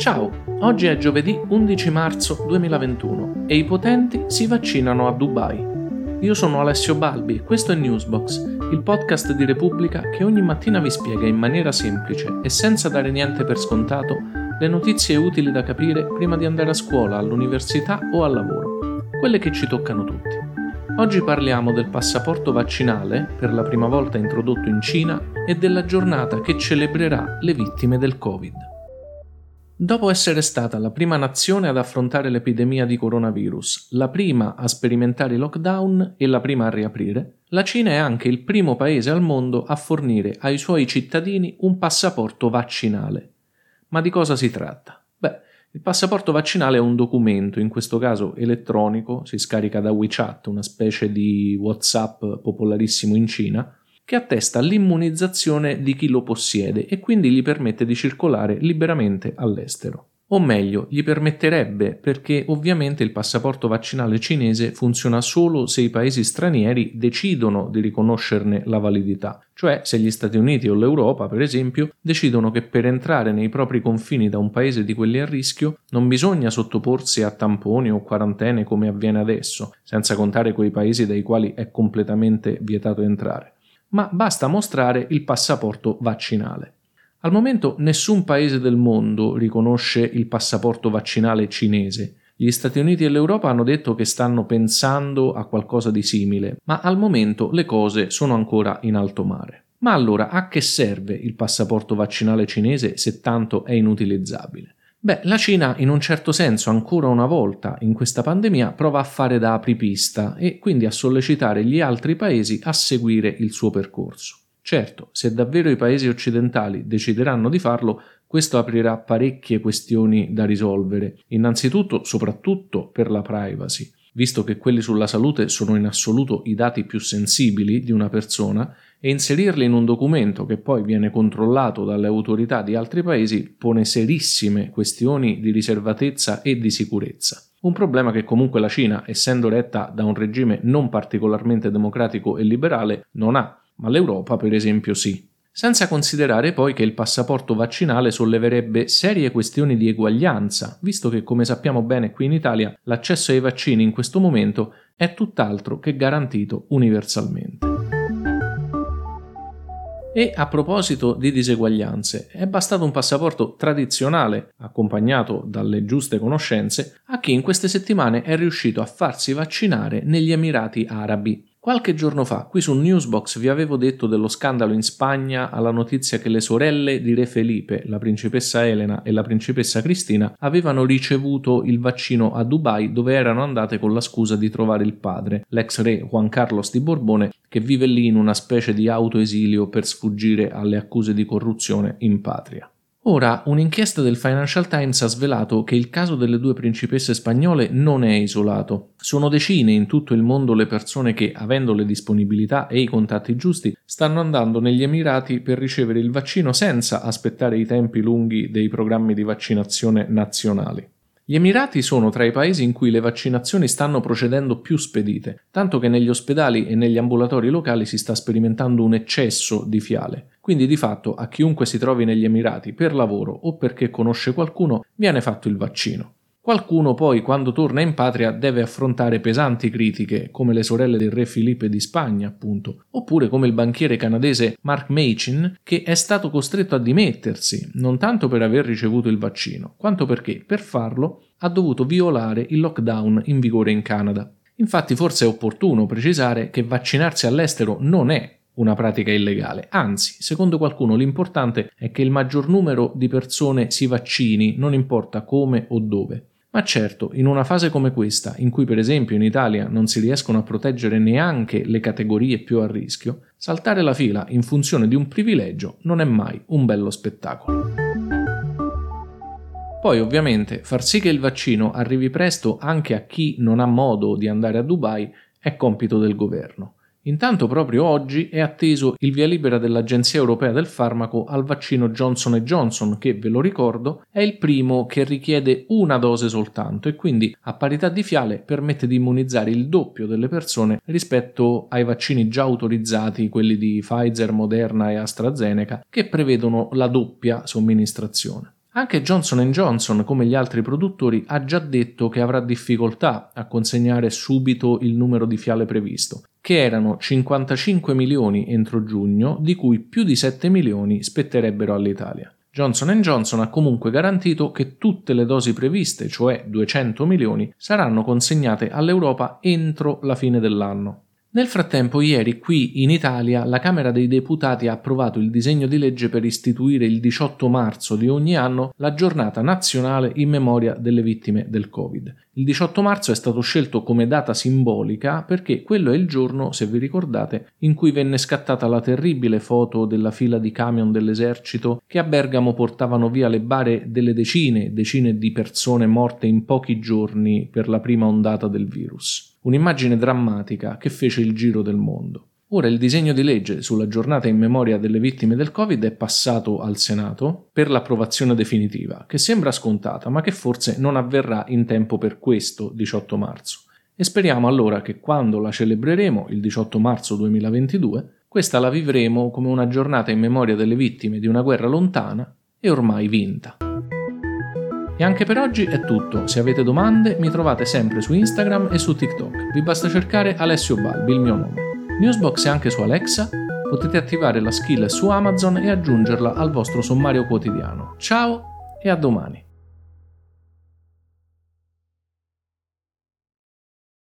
Ciao, oggi è giovedì 11 marzo 2021 e i potenti si vaccinano a Dubai. Io sono Alessio Balbi e questo è Newsbox, il podcast di Repubblica che ogni mattina vi spiega in maniera semplice e senza dare niente per scontato le notizie utili da capire prima di andare a scuola, all'università o al lavoro, quelle che ci toccano tutti. Oggi parliamo del passaporto vaccinale, per la prima volta introdotto in Cina, e della giornata che celebrerà le vittime del Covid. Dopo essere stata la prima nazione ad affrontare l'epidemia di coronavirus, la prima a sperimentare i lockdown e la prima a riaprire, la Cina è anche il primo paese al mondo a fornire ai suoi cittadini un passaporto vaccinale. Ma di cosa si tratta? Beh, il passaporto vaccinale è un documento, in questo caso elettronico, si scarica da WeChat, una specie di WhatsApp popolarissimo in Cina, che attesta l'immunizzazione di chi lo possiede e quindi gli permette di circolare liberamente all'estero. O meglio, gli permetterebbe perché ovviamente il passaporto vaccinale cinese funziona solo se i paesi stranieri decidono di riconoscerne la validità, cioè se gli Stati Uniti o l'Europa, per esempio, decidono che per entrare nei propri confini da un paese di quelli a rischio non bisogna sottoporsi a tamponi o quarantene come avviene adesso, senza contare quei paesi dai quali è completamente vietato entrare ma basta mostrare il passaporto vaccinale. Al momento nessun paese del mondo riconosce il passaporto vaccinale cinese. Gli Stati Uniti e l'Europa hanno detto che stanno pensando a qualcosa di simile, ma al momento le cose sono ancora in alto mare. Ma allora a che serve il passaporto vaccinale cinese se tanto è inutilizzabile? Beh, la Cina in un certo senso ancora una volta in questa pandemia prova a fare da apripista e quindi a sollecitare gli altri paesi a seguire il suo percorso. Certo, se davvero i paesi occidentali decideranno di farlo, questo aprirà parecchie questioni da risolvere, innanzitutto soprattutto per la privacy visto che quelli sulla salute sono in assoluto i dati più sensibili di una persona, e inserirli in un documento che poi viene controllato dalle autorità di altri paesi pone serissime questioni di riservatezza e di sicurezza. Un problema che comunque la Cina, essendo retta da un regime non particolarmente democratico e liberale, non ha, ma l'Europa per esempio sì senza considerare poi che il passaporto vaccinale solleverebbe serie questioni di eguaglianza, visto che, come sappiamo bene qui in Italia, l'accesso ai vaccini in questo momento è tutt'altro che garantito universalmente. E a proposito di diseguaglianze, è bastato un passaporto tradizionale, accompagnato dalle giuste conoscenze, a chi in queste settimane è riuscito a farsi vaccinare negli Emirati Arabi, Qualche giorno fa, qui su Newsbox, vi avevo detto dello scandalo in Spagna alla notizia che le sorelle di Re Felipe, la principessa Elena e la principessa Cristina, avevano ricevuto il vaccino a Dubai dove erano andate con la scusa di trovare il padre, l'ex re Juan Carlos di Borbone, che vive lì in una specie di autoesilio per sfuggire alle accuse di corruzione in patria. Ora, un'inchiesta del Financial Times ha svelato che il caso delle due principesse spagnole non è isolato. Sono decine in tutto il mondo le persone che, avendo le disponibilità e i contatti giusti, stanno andando negli Emirati per ricevere il vaccino senza aspettare i tempi lunghi dei programmi di vaccinazione nazionali. Gli Emirati sono tra i paesi in cui le vaccinazioni stanno procedendo più spedite, tanto che negli ospedali e negli ambulatori locali si sta sperimentando un eccesso di fiale. Quindi di fatto a chiunque si trovi negli Emirati per lavoro o perché conosce qualcuno viene fatto il vaccino. Qualcuno poi, quando torna in patria, deve affrontare pesanti critiche, come le sorelle del re Filippo di Spagna, appunto, oppure come il banchiere canadese Mark Machin, che è stato costretto a dimettersi, non tanto per aver ricevuto il vaccino, quanto perché, per farlo, ha dovuto violare il lockdown in vigore in Canada. Infatti forse è opportuno precisare che vaccinarsi all'estero non è una pratica illegale. Anzi, secondo qualcuno l'importante è che il maggior numero di persone si vaccini, non importa come o dove. Ma certo, in una fase come questa, in cui per esempio in Italia non si riescono a proteggere neanche le categorie più a rischio, saltare la fila in funzione di un privilegio non è mai un bello spettacolo. Poi ovviamente far sì che il vaccino arrivi presto anche a chi non ha modo di andare a Dubai è compito del governo. Intanto proprio oggi è atteso il via libera dell'Agenzia Europea del Farmaco al vaccino Johnson Johnson che, ve lo ricordo, è il primo che richiede una dose soltanto e quindi a parità di fiale permette di immunizzare il doppio delle persone rispetto ai vaccini già autorizzati, quelli di Pfizer, Moderna e AstraZeneca, che prevedono la doppia somministrazione. Anche Johnson Johnson, come gli altri produttori, ha già detto che avrà difficoltà a consegnare subito il numero di fiale previsto, che erano 55 milioni entro giugno, di cui più di 7 milioni spetterebbero all'Italia. Johnson Johnson ha comunque garantito che tutte le dosi previste, cioè 200 milioni, saranno consegnate all'Europa entro la fine dell'anno. Nel frattempo, ieri qui in Italia la Camera dei Deputati ha approvato il disegno di legge per istituire il 18 marzo di ogni anno la giornata nazionale in memoria delle vittime del Covid. Il 18 marzo è stato scelto come data simbolica perché quello è il giorno, se vi ricordate, in cui venne scattata la terribile foto della fila di camion dell'esercito che a Bergamo portavano via le bare delle decine e decine di persone morte in pochi giorni per la prima ondata del virus un'immagine drammatica che fece il giro del mondo. Ora il disegno di legge sulla giornata in memoria delle vittime del Covid è passato al Senato per l'approvazione definitiva, che sembra scontata, ma che forse non avverrà in tempo per questo 18 marzo. E speriamo allora che quando la celebreremo, il 18 marzo 2022, questa la vivremo come una giornata in memoria delle vittime di una guerra lontana e ormai vinta. E anche per oggi è tutto. Se avete domande mi trovate sempre su Instagram e su TikTok. Vi basta cercare Alessio Balbi, il mio nome. Newsbox è anche su Alexa. Potete attivare la skill su Amazon e aggiungerla al vostro sommario quotidiano. Ciao e a domani.